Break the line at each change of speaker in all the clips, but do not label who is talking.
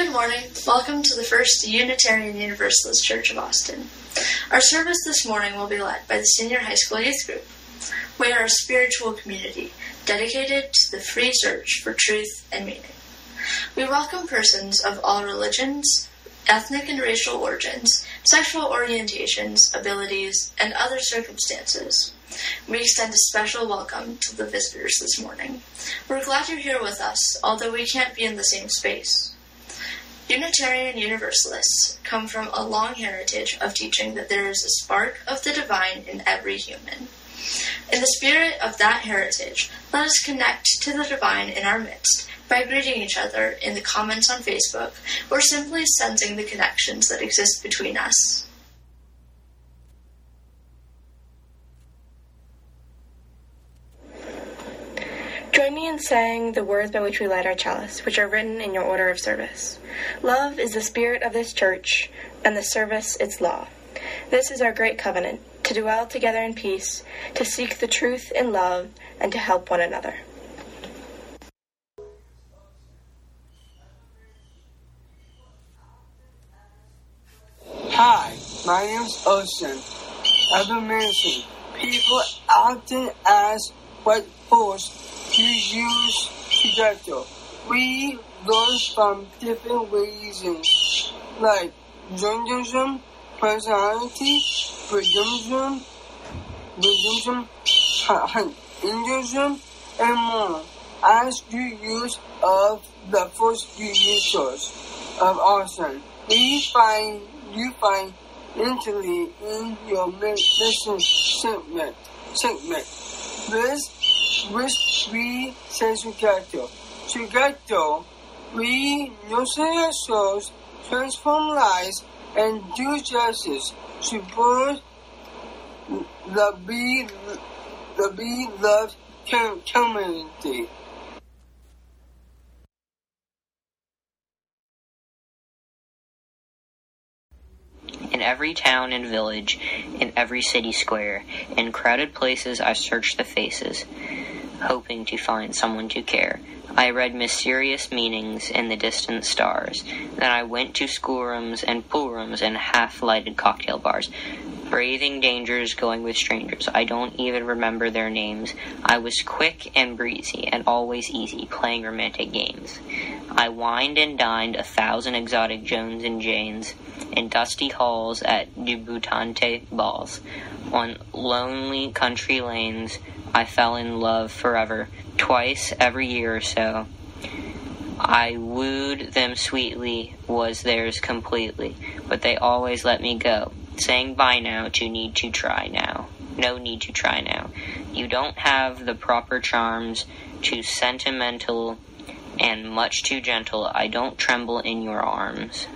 Good morning. Welcome to the First Unitarian Universalist Church of Austin. Our service this morning will be led by the Senior High School Youth Group. We are a spiritual community dedicated to the free search for truth and meaning. We welcome persons of all religions, ethnic and racial origins, sexual orientations, abilities, and other circumstances. We extend a special welcome to the visitors this morning. We're glad you're here with us, although we can't be in the same space. Unitarian Universalists come from a long heritage of teaching that there is a spark of the divine in every human. In the spirit of that heritage, let us connect to the divine in our midst by greeting each other in the comments on Facebook or simply sensing the connections that exist between us.
Join me in saying the words by which we light our chalice, which are written in your order of service. Love is the spirit of this church, and the service its law. This is our great covenant, to dwell together in peace, to seek the truth in love, and to help one another.
Hi, my name's Ocean. I've been mentioning people often ask force you use to get. We learn from different reasons, like journalism, personality, redemption, redemption, hinduism, and more. As you use of the first you use of awesome, we find you find mentally in your mission segment. segment. This, we say together. Together, we nurture ourselves, transform lives, and do justice to both the be the be loved community.
In every town and village, in every city square, in crowded places I searched the faces, hoping to find someone to care. I read mysterious meanings in the distant stars. Then I went to schoolrooms and poolrooms and half-lighted cocktail bars, braving dangers, going with strangers. I don't even remember their names. I was quick and breezy and always easy, playing romantic games. I wined and dined a thousand exotic Jones and Janes in dusty halls at debutante balls. On lonely country lanes, I fell in love forever, twice every year or so. I wooed them sweetly, was theirs completely, but they always let me go, saying By now to need to try now. No need to try now. You don't have the proper charms, too sentimental and much too gentle. I don't tremble in your arms.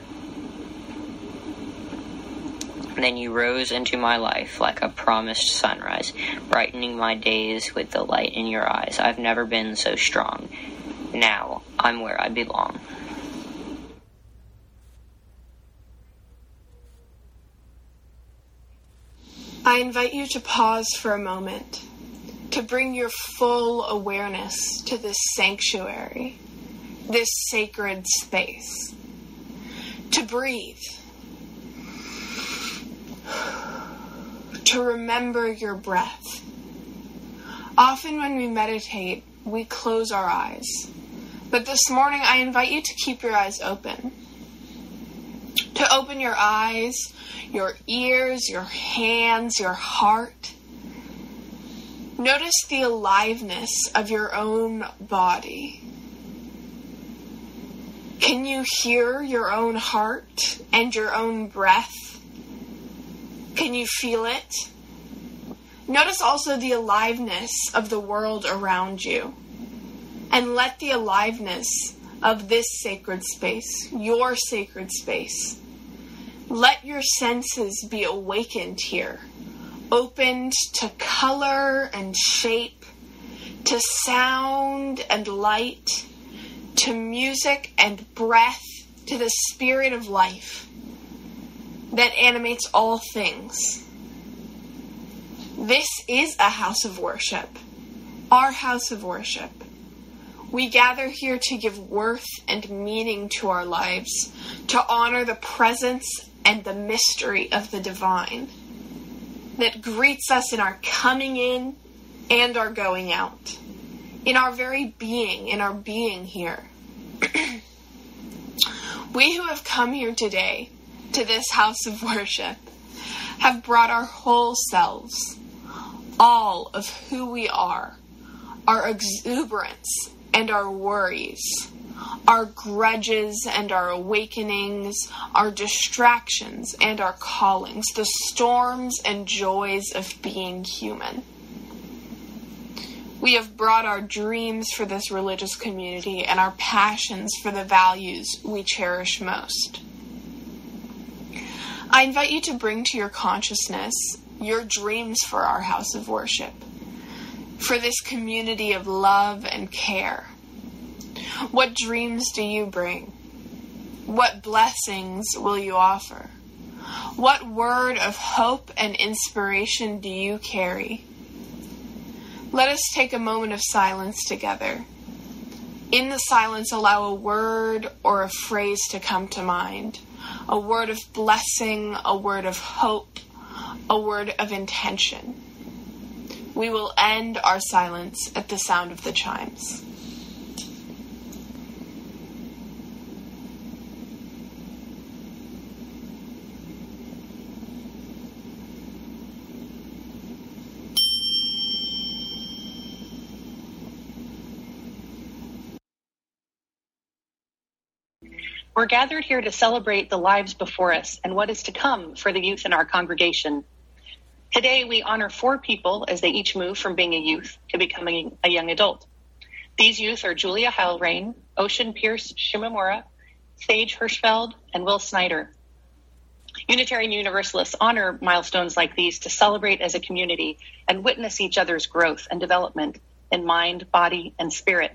Then you rose into my life like a promised sunrise, brightening my days with the light in your eyes. I've never been so strong. Now I'm where I belong.
I invite you to pause for a moment, to bring your full awareness to this sanctuary, this sacred space, to breathe to remember your breath. Often when we meditate, we close our eyes. But this morning, I invite you to keep your eyes open. To open your eyes, your ears, your hands, your heart. Notice the aliveness of your own body. Can you hear your own heart and your own breath? Can you feel it? Notice also the aliveness of the world around you. And let the aliveness of this sacred space, your sacred space, let your senses be awakened here, opened to color and shape, to sound and light, to music and breath, to the spirit of life that animates all things. This is a house of worship, our house of worship. We gather here to give worth and meaning to our lives, to honor the presence and the mystery of the divine that greets us in our coming in and our going out, in our very being, in our being here. we who have come here today to this house of worship have brought our whole selves, all of who we are, our exuberance and our worries, our grudges and our awakenings, our distractions and our callings, the storms and joys of being human. We have brought our dreams for this religious community and our passions for the values we cherish most. I invite you to bring to your consciousness your dreams for our house of worship, for this community of love and care. What dreams do you bring? What blessings will you offer? What word of hope and inspiration do you carry? Let us take a moment of silence together. In the silence, allow a word or a phrase to come to mind a word of blessing, a word of hope, a word of intention. We will end our silence at the sound of the chimes.
We're gathered here to celebrate the lives before us and what is to come for the youth in our congregation. Today, we honor four people as they each move from being a youth to becoming a young adult. These youth are Julia Heilrain, Ocean Pierce Shimamura, Sage Hirschfeld, and Will Snyder. Unitarian Universalists honor milestones like these to celebrate as a community and witness each other's growth and development in mind, body, and spirit.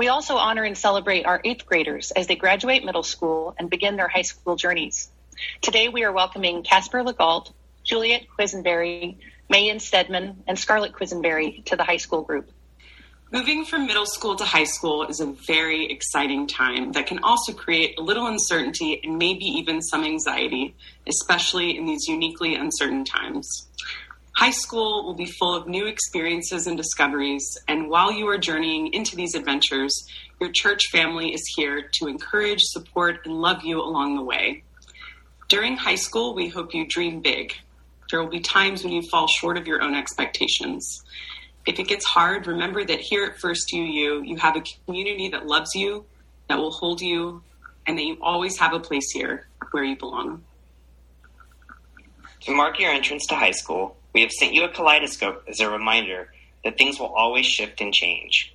We also honor and celebrate our eighth graders as they graduate middle school and begin their high school journeys. Today we are welcoming Casper Legault, Juliet Quisenberry, Mayan Stedman, and Scarlett Quisenberry to the high school group.
Moving from middle school to high school is a very exciting time that can also create a little uncertainty and maybe even some anxiety, especially in these uniquely uncertain times. High school will be full of new experiences and discoveries, and while you are journeying into these adventures, your church family is here to encourage, support, and love you along the way. During high school, we hope you dream big. There will be times when you fall short of your own expectations. If it gets hard, remember that here at First UU, you have a community that loves you, that will hold you, and that you always have a place here where you belong.
To mark your entrance to high school, we have sent you a kaleidoscope as a reminder that things will always shift and change.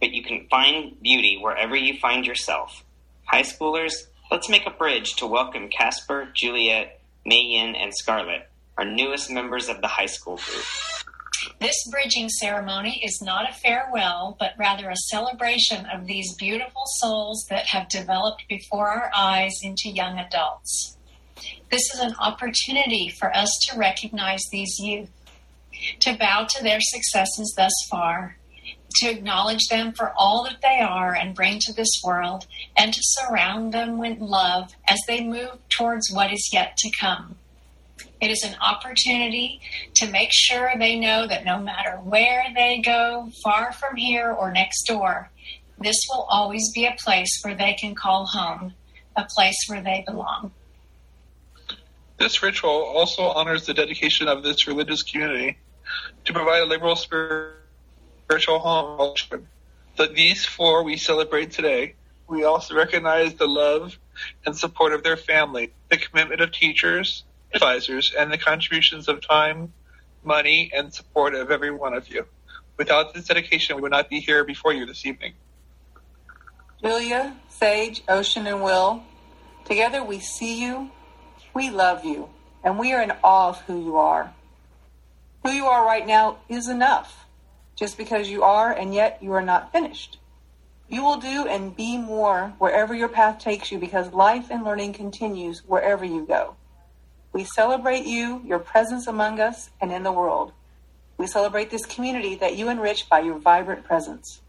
But you can find beauty wherever you find yourself. High schoolers, let's make a bridge to welcome Casper, Juliet, Mayin, and Scarlett, our newest members of the high school group.
This bridging ceremony is not a farewell, but rather a celebration of these beautiful souls that have developed before our eyes into young adults. This is an opportunity for us to recognize these youth, to bow to their successes thus far, to acknowledge them for all that they are and bring to this world, and to surround them with love as they move towards what is yet to come. It is an opportunity to make sure they know that no matter where they go, far from here or next door, this will always be a place where they can call home, a place where they belong.
This ritual also honors the dedication of this religious community to provide a liberal spiritual home. That these four we celebrate today, we also recognize the love and support of their family, the commitment of teachers, advisors, and the contributions of time, money, and support of every one of you. Without this dedication, we would not be here before you this evening.
Julia, Sage, Ocean, and Will, together we see you, we love you, and we are in awe of who you are. Who you are right now is enough, just because you are, and yet you are not finished. You will do and be more wherever your path takes you because life and learning continues wherever you go. We celebrate you, your presence among us, and in the world. We celebrate this community that you enrich by your vibrant presence.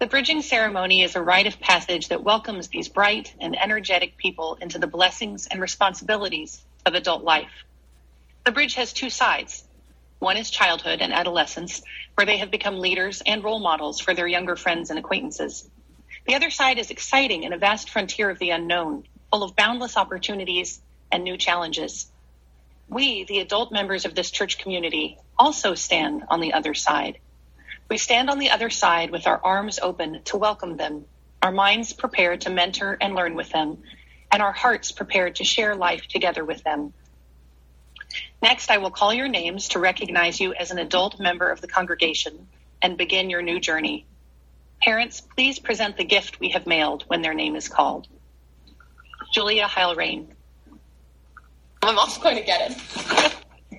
The bridging ceremony is a rite of passage that welcomes these bright and energetic people into the blessings and responsibilities of adult life. The bridge has two sides. One is childhood and adolescence, where they have become leaders and role models for their younger friends and acquaintances. The other side is exciting and a vast frontier of the unknown, full of boundless opportunities and new challenges. We, the adult members of this church community, also stand on the other side. We stand on the other side with our arms open to welcome them, our minds prepared to mentor and learn with them, and our hearts prepared to share life together with them. Next, I will call your names to recognize you as an adult member of the congregation and begin your new journey. Parents, please present the gift we have mailed when their name is called. Julia Heilrain.
I'm also going to get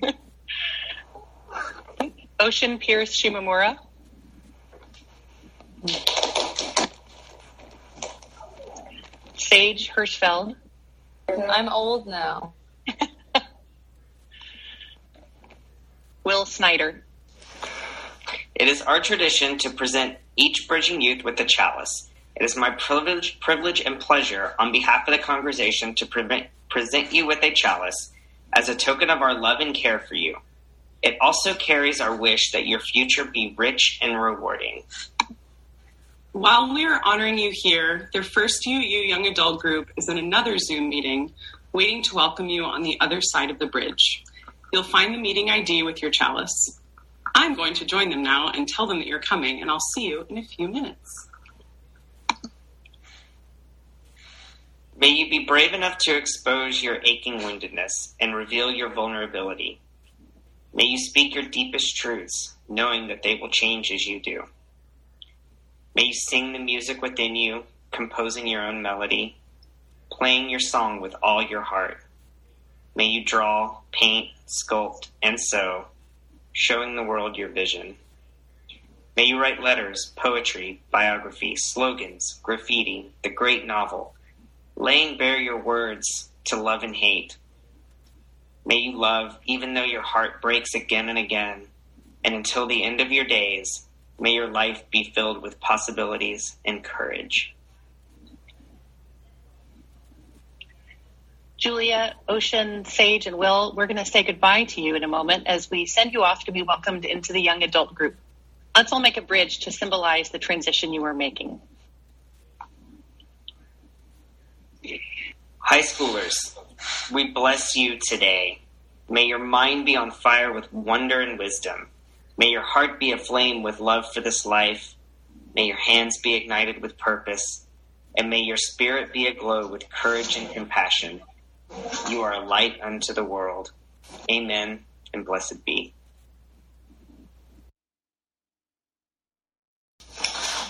it. Ocean Pierce Shimamura. Sage Hirschfeld.
I'm old now.
Will Snyder.
It is our tradition to present each bridging youth with a chalice. It is my privilege, privilege and pleasure on behalf of the congregation to pre- present you with a chalice as a token of our love and care for you. It also carries our wish that your future be rich and rewarding.
While we are honoring you here, the First UU Young Adult Group is in another Zoom meeting waiting to welcome you on the other side of the bridge. You'll find the meeting ID with your chalice. I'm going to join them now and tell them that you're coming, and I'll see you in a few minutes.
May you be brave enough to expose your aching woundedness and reveal your vulnerability. May you speak your deepest truths, knowing that they will change as you do. May you sing the music within you, composing your own melody, playing your song with all your heart. May you draw, paint, sculpt, and sew, showing the world your vision. May you write letters, poetry, biography, slogans, graffiti, the great novel, laying bare your words to love and hate. May you love even though your heart breaks again and again, and until the end of your days, may your life be filled with possibilities and courage.
Julia, Ocean, Sage, and Will, we're going to say goodbye to you in a moment as we send you off to be welcomed into the young adult group. Let's all make a bridge to symbolize the transition you are making.
High schoolers, we bless you today. May your mind be on fire with wonder and wisdom. May your heart be aflame with love for this life. May your hands be ignited with purpose. And may your spirit be aglow with courage and compassion. You are a light unto the world. Amen and blessed be.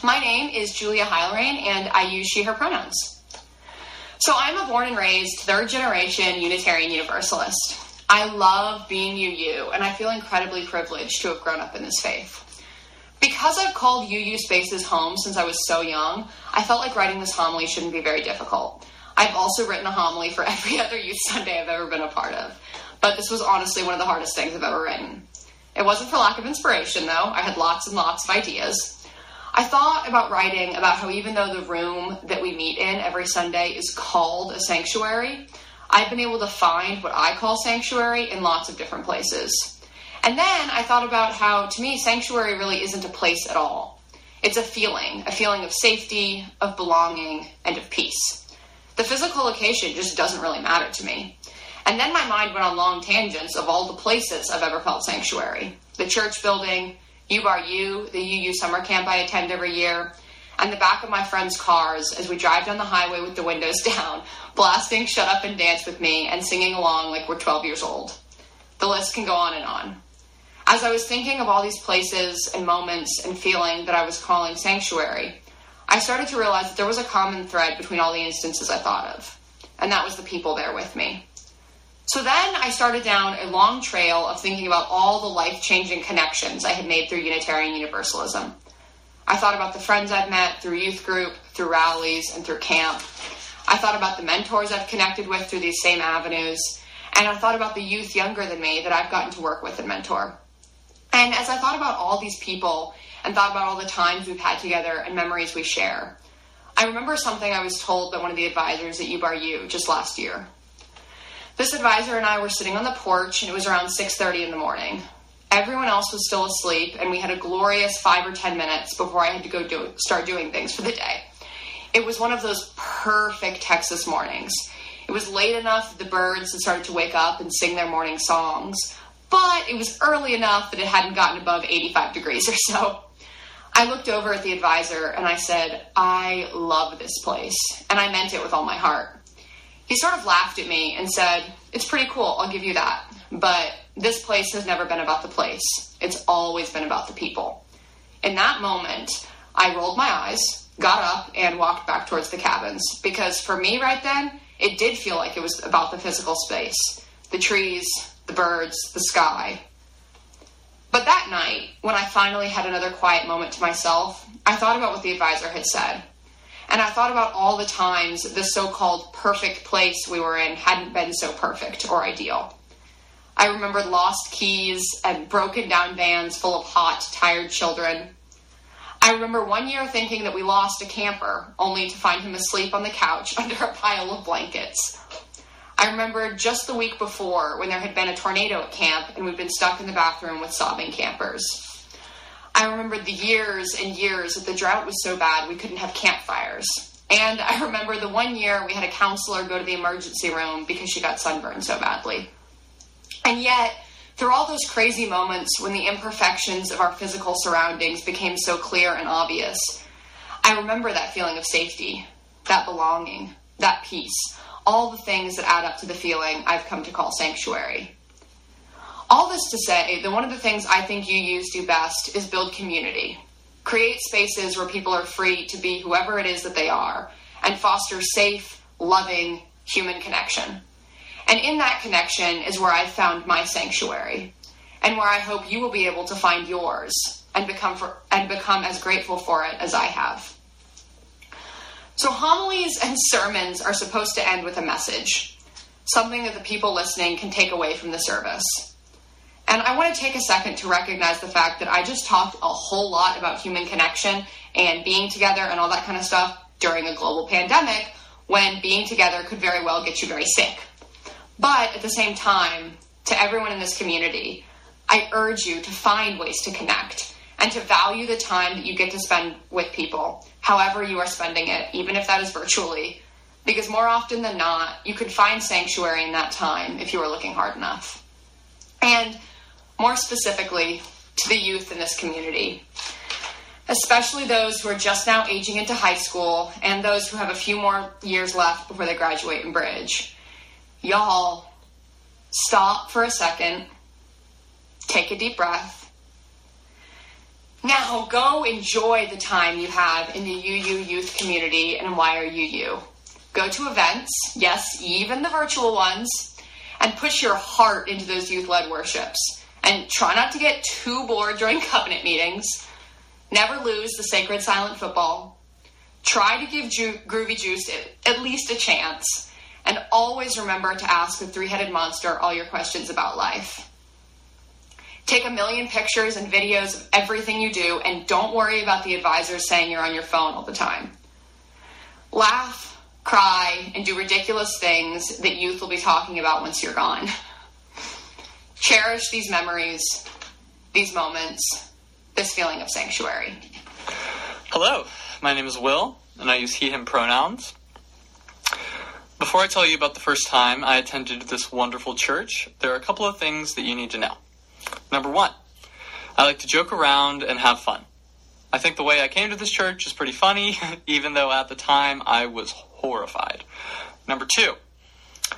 My name is Julia Heilrain, and I use she, her pronouns. So I'm a born and raised third generation Unitarian Universalist. I love being UU, and I feel incredibly privileged to have grown up in this faith. Because I've called UU spaces home since I was so young, I felt like writing this homily shouldn't be very difficult. I've also written a homily for every other youth Sunday I've ever been a part of. But this was honestly one of the hardest things I've ever written. It wasn't for lack of inspiration, though. I had lots and lots of ideas. I thought about writing about how even though the room that we meet in every Sunday is called a sanctuary, I've been able to find what I call sanctuary in lots of different places. And then I thought about how, to me, sanctuary really isn't a place at all. It's a feeling, a feeling of safety, of belonging, and of peace. The physical location just doesn't really matter to me. And then my mind went on long tangents of all the places I've ever felt sanctuary the church building, U Bar U, the UU summer camp I attend every year, and the back of my friends' cars as we drive down the highway with the windows down, blasting Shut Up and Dance with Me and singing along like we're 12 years old. The list can go on and on. As I was thinking of all these places and moments and feeling that I was calling sanctuary, I started to realize that there was a common thread between all the instances I thought of, and that was the people there with me. So then I started down a long trail of thinking about all the life changing connections I had made through Unitarian Universalism. I thought about the friends I've met through youth group, through rallies, and through camp. I thought about the mentors I've connected with through these same avenues. And I thought about the youth younger than me that I've gotten to work with and mentor. And as I thought about all these people and thought about all the times we've had together and memories we share, I remember something I was told by one of the advisors at U Bar U just last year. This advisor and I were sitting on the porch and it was around 6:30 in the morning. Everyone else was still asleep and we had a glorious 5 or 10 minutes before I had to go do start doing things for the day. It was one of those perfect Texas mornings. It was late enough that the birds had started to wake up and sing their morning songs, but it was early enough that it hadn't gotten above 85 degrees or so. I looked over at the advisor and I said, I love this place. And I meant it with all my heart. He sort of laughed at me and said, It's pretty cool, I'll give you that. But this place has never been about the place, it's always been about the people. In that moment, I rolled my eyes, got up, and walked back towards the cabins because for me right then, it did feel like it was about the physical space the trees, the birds, the sky. But that night, when I finally had another quiet moment to myself, I thought about what the advisor had said. And I thought about all the times the so called perfect place we were in hadn't been so perfect or ideal. I remember lost keys and broken down vans full of hot, tired children. I remember one year thinking that we lost a camper, only to find him asleep on the couch under a pile of blankets. I remember just the week before when there had been a tornado at camp and we'd been stuck in the bathroom with sobbing campers. I remember the years and years that the drought was so bad we couldn't have campfires. And I remember the one year we had a counselor go to the emergency room because she got sunburned so badly. And yet, through all those crazy moments when the imperfections of our physical surroundings became so clear and obvious, I remember that feeling of safety, that belonging, that peace, all the things that add up to the feeling I've come to call sanctuary. All this to say that one of the things I think UUs do best is build community, create spaces where people are free to be whoever it is that they are, and foster safe, loving human connection. And in that connection is where I've found my sanctuary, and where I hope you will be able to find yours and become for, and become as grateful for it as I have. So homilies and sermons are supposed to end with a message, something that the people listening can take away from the service. And I want to take a second to recognize the fact that I just talked a whole lot about human connection and being together and all that kind of stuff during a global pandemic when being together could very well get you very sick. But at the same time, to everyone in this community, I urge you to find ways to connect and to value the time that you get to spend with people, however you are spending it, even if that is virtually. Because more often than not, you can find sanctuary in that time if you are looking hard enough. And more specifically, to the youth in this community, especially those who are just now aging into high school and those who have a few more years left before they graduate and bridge. Y'all, stop for a second, take a deep breath. Now go enjoy the time you have in the UU youth community and YRUU. Go to events, yes, even the virtual ones, and push your heart into those youth led worships. And try not to get too bored during covenant meetings. Never lose the sacred silent football. Try to give Ju- Groovy Juice at least a chance. And always remember to ask the three headed monster all your questions about life. Take a million pictures and videos of everything you do, and don't worry about the advisors saying you're on your phone all the time. Laugh, cry, and do ridiculous things that youth will be talking about once you're gone. Cherish these memories, these moments, this feeling of sanctuary.
Hello, my name is Will, and I use he, him pronouns. Before I tell you about the first time I attended this wonderful church, there are a couple of things that you need to know. Number one, I like to joke around and have fun. I think the way I came to this church is pretty funny, even though at the time I was horrified. Number two,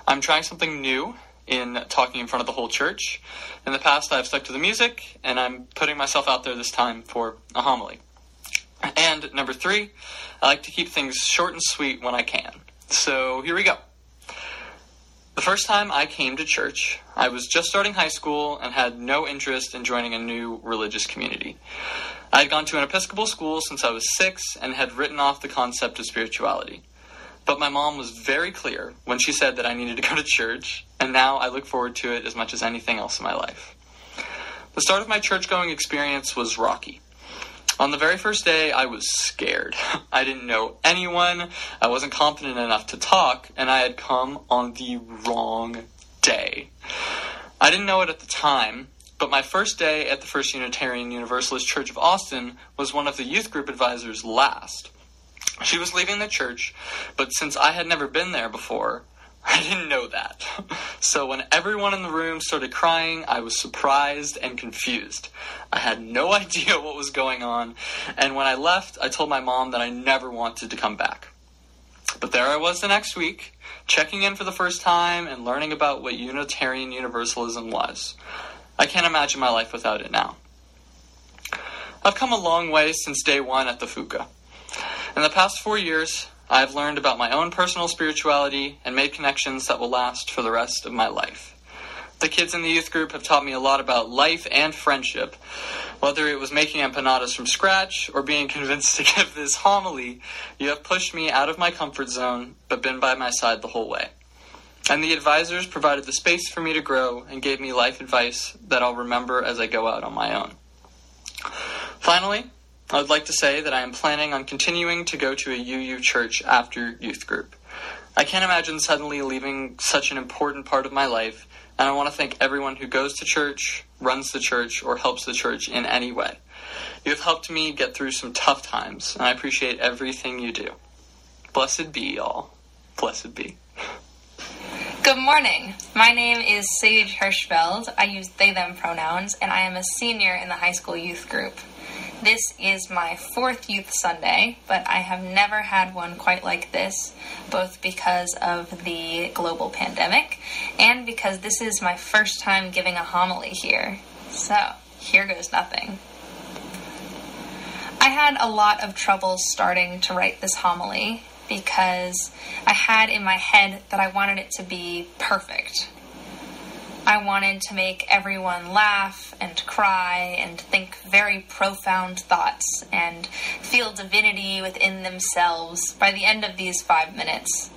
I'm trying something new in talking in front of the whole church. In the past, I've stuck to the music, and I'm putting myself out there this time for a homily. And number three, I like to keep things short and sweet when I can. So here we go. The first time I came to church, I was just starting high school and had no interest in joining a new religious community. I had gone to an Episcopal school since I was six and had written off the concept of spirituality. But my mom was very clear when she said that I needed to go to church, and now I look forward to it as much as anything else in my life. The start of my church going experience was rocky. On the very first day, I was scared. I didn't know anyone, I wasn't confident enough to talk, and I had come on the wrong day. I didn't know it at the time, but my first day at the First Unitarian Universalist Church of Austin was one of the youth group advisors' last. She was leaving the church, but since I had never been there before, I didn't know that. So when everyone in the room started crying, I was surprised and confused. I had no idea what was going on, and when I left, I told my mom that I never wanted to come back. But there I was the next week, checking in for the first time and learning about what Unitarian Universalism was. I can't imagine my life without it now. I've come a long way since day one at the FUCA. In the past four years, I have learned about my own personal spirituality and made connections that will last for the rest of my life. The kids in the youth group have taught me a lot about life and friendship. Whether it was making empanadas from scratch or being convinced to give this homily, you have pushed me out of my comfort zone but been by my side the whole way. And the advisors provided the space for me to grow and gave me life advice that I'll remember as I go out on my own. Finally, I would like to say that I am planning on continuing to go to a UU church after youth group. I can't imagine suddenly leaving such an important part of my life, and I want to thank everyone who goes to church, runs the church, or helps the church in any way. You have helped me get through some tough times, and I appreciate everything you do. Blessed be, y'all. Blessed be.
Good morning. My name is Sage Hirschfeld. I use they them pronouns, and I am a senior in the high school youth group. This is my fourth Youth Sunday, but I have never had one quite like this, both because of the global pandemic and because this is my first time giving a homily here. So, here goes nothing. I had a lot of trouble starting to write this homily because I had in my head that I wanted it to be perfect. I wanted to make everyone laugh and cry and think very profound thoughts and feel divinity within themselves by the end of these five minutes.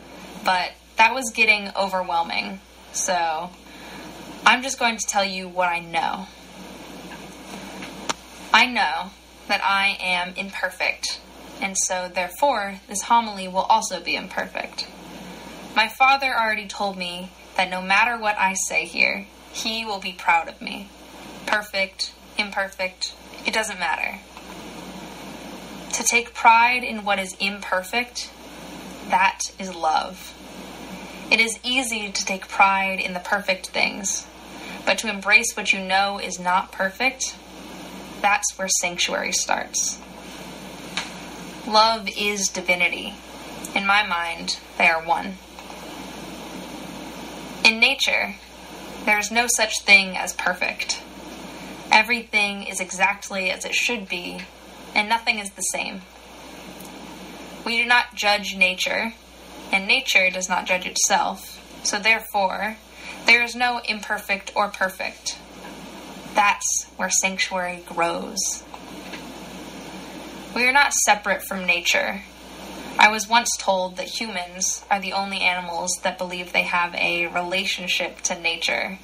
But that was getting overwhelming. So I'm just going to tell you what I know. I know that I am imperfect, and so therefore this homily will also be imperfect. My father already told me that no matter what I say here, he will be proud of me. Perfect, imperfect, it doesn't matter. To take pride in what is imperfect, that is love. It is easy to take pride in the perfect things, but to embrace what you know is not perfect, that's where sanctuary starts. Love is divinity. In my mind, they are one. In nature, there is no such thing as perfect. Everything is exactly as it should be, and nothing is the same. We do not judge nature, and nature does not judge itself, so therefore, there is no imperfect or perfect. That's where sanctuary grows. We are not separate from nature, I was once told that humans are the only animals that believe they have a relationship to nature.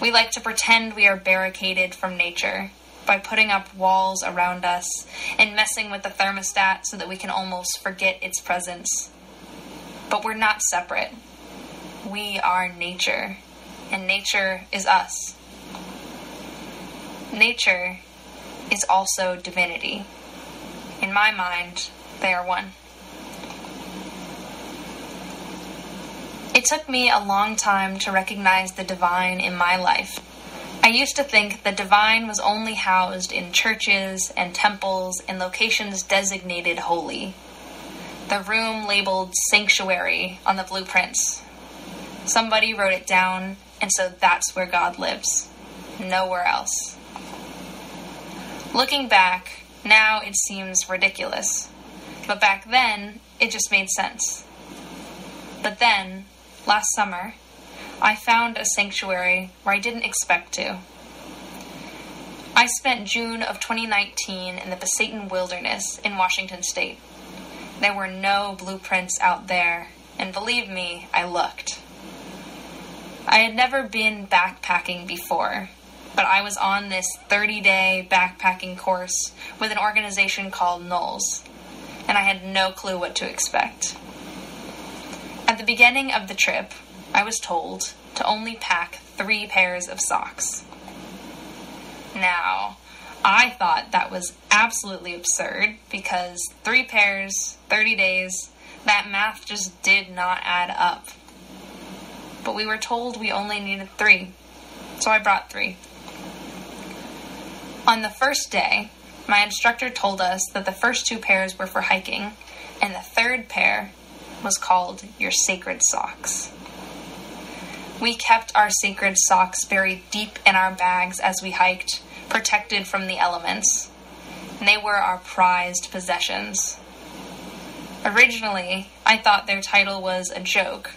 We like to pretend we are barricaded from nature by putting up walls around us and messing with the thermostat so that we can almost forget its presence. But we're not separate. We are nature, and nature is us. Nature is also divinity. My mind, they are one. It took me a long time to recognize the divine in my life. I used to think the divine was only housed in churches and temples and locations designated holy. The room labeled sanctuary on the blueprints. Somebody wrote it down, and so that's where God lives. Nowhere else. Looking back, now it seems ridiculous. But back then, it just made sense. But then, last summer, I found a sanctuary where I didn't expect to. I spent June of 2019 in the Pasayten Wilderness in Washington State. There were no blueprints out there, and believe me, I looked. I had never been backpacking before, but I was on this 30 day backpacking course with an organization called NOLS, and I had no clue what to expect. At the beginning of the trip, I was told to only pack three pairs of socks. Now, I thought that was absolutely absurd because three pairs, 30 days, that math just did not add up. But we were told we only needed three, so I brought three. On the first day, my instructor told us that the first two pairs were for hiking, and the third pair was called your sacred socks. We kept our sacred socks buried deep in our bags as we hiked, protected from the elements. And they were our prized possessions. Originally, I thought their title was a joke,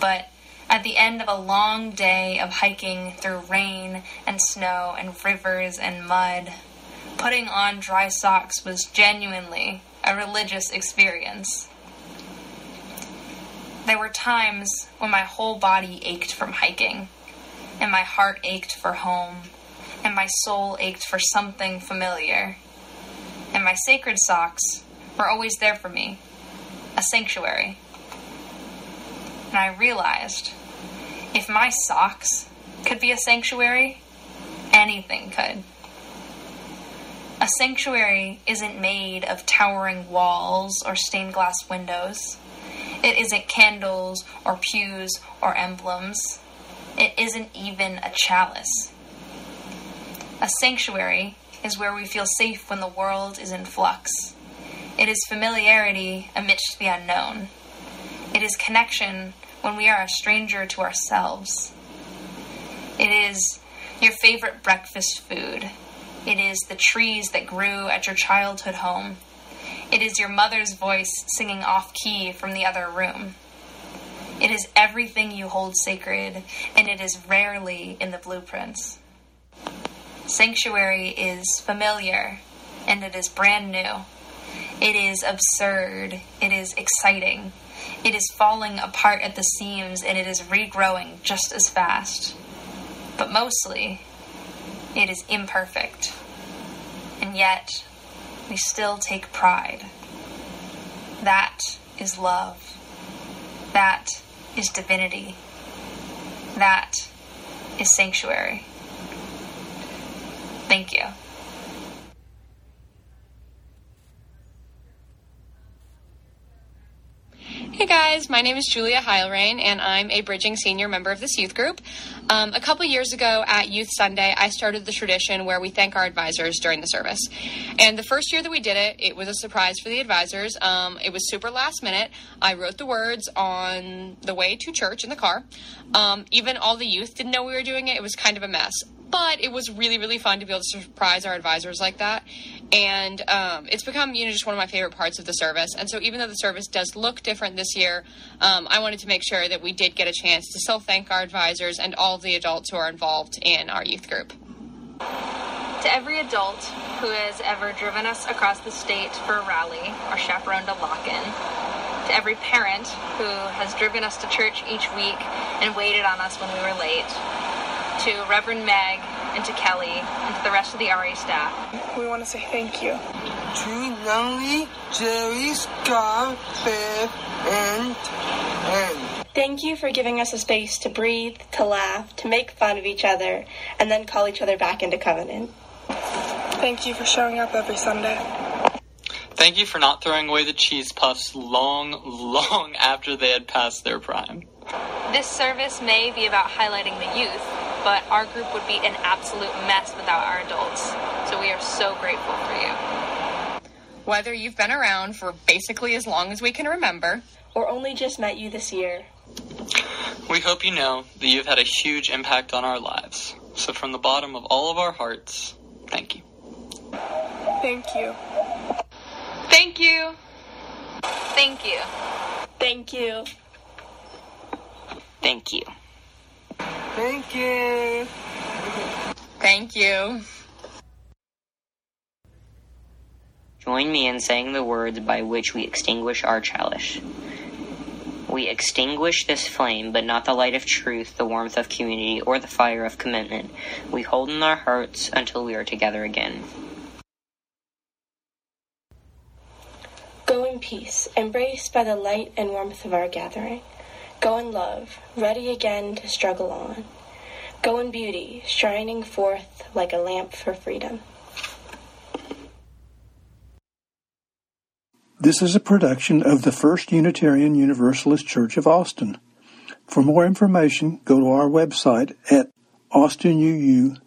but at the end of a long day of hiking through rain and snow and rivers and mud, putting on dry socks was genuinely a religious experience. There were times when my whole body ached from hiking, and my heart ached for home, and my soul ached for something familiar. And my sacred socks were always there for me, a sanctuary. And I realized if my socks could be a sanctuary, anything could. A sanctuary isn't made of towering walls or stained glass windows. It isn't candles or pews or emblems. It isn't even a chalice. A sanctuary is where we feel safe when the world is in flux. It is familiarity amidst the unknown. It is connection when we are a stranger to ourselves. It is your favorite breakfast food. It is the trees that grew at your childhood home. It is your mother's voice singing off key from the other room. It is everything you hold sacred, and it is rarely in the blueprints. Sanctuary is familiar, and it is brand new. It is absurd. It is exciting. It is falling apart at the seams, and it is regrowing just as fast. But mostly, it is imperfect. And yet, we still take pride. That is love. That is divinity. That is sanctuary. Thank you.
Guys, my name is Julia Heilrain, and I'm a bridging senior member of this youth group. Um, a couple years ago at Youth Sunday, I started the tradition where we thank our advisors during the service. And the first year that we did it, it was a surprise for the advisors. Um, it was super last minute. I wrote the words on the way to church in the car. Um, even all the youth didn't know we were doing it. It was kind of a mess but it was really really fun to be able to surprise our advisors like that. And um, it's become you know just one of my favorite parts of the service. And so even though the service does look different this year um, i wanted to make sure that we did get a chance to still thank our advisors and all of the adults who are involved in our youth group.
To every adult who has ever driven us across the state for a rally or chaperoned a lock-in to every parent who has driven us to church each week and waited on us when we were late to Reverend Meg and to Kelly and to the rest of the RE staff.
We want to say thank you.
To Natalie, Jerry, Scott, Beth, and Anne.
Thank you for giving us a space to breathe, to laugh, to make fun of each other, and then call each other back into covenant.
Thank you for showing up every Sunday.
Thank you for not throwing away the cheese puffs long, long after they had passed their prime.
This service may be about highlighting the youth, but our group would be an absolute mess without our adults. So we are so grateful for you.
Whether you've been around for basically as long as we can remember,
or only just met you this year,
we hope you know that you've had a huge impact on our lives. So, from the bottom of all of our hearts, thank you.
Thank you.
Thank you.
Thank you.
Thank you.
Thank you.
Thank you.
Thank you.
Join me in saying the words by which we extinguish our chalice. We extinguish this flame, but not the light of truth, the warmth of community, or the fire of commitment. We hold in our hearts until we are together again.
Go in peace, embraced by the light and warmth of our gathering. Go in love, ready again to struggle on. Go in beauty, shining forth like a lamp for freedom.
This is a production of the First Unitarian Universalist Church of Austin. For more information, go to our website at austinuu.org.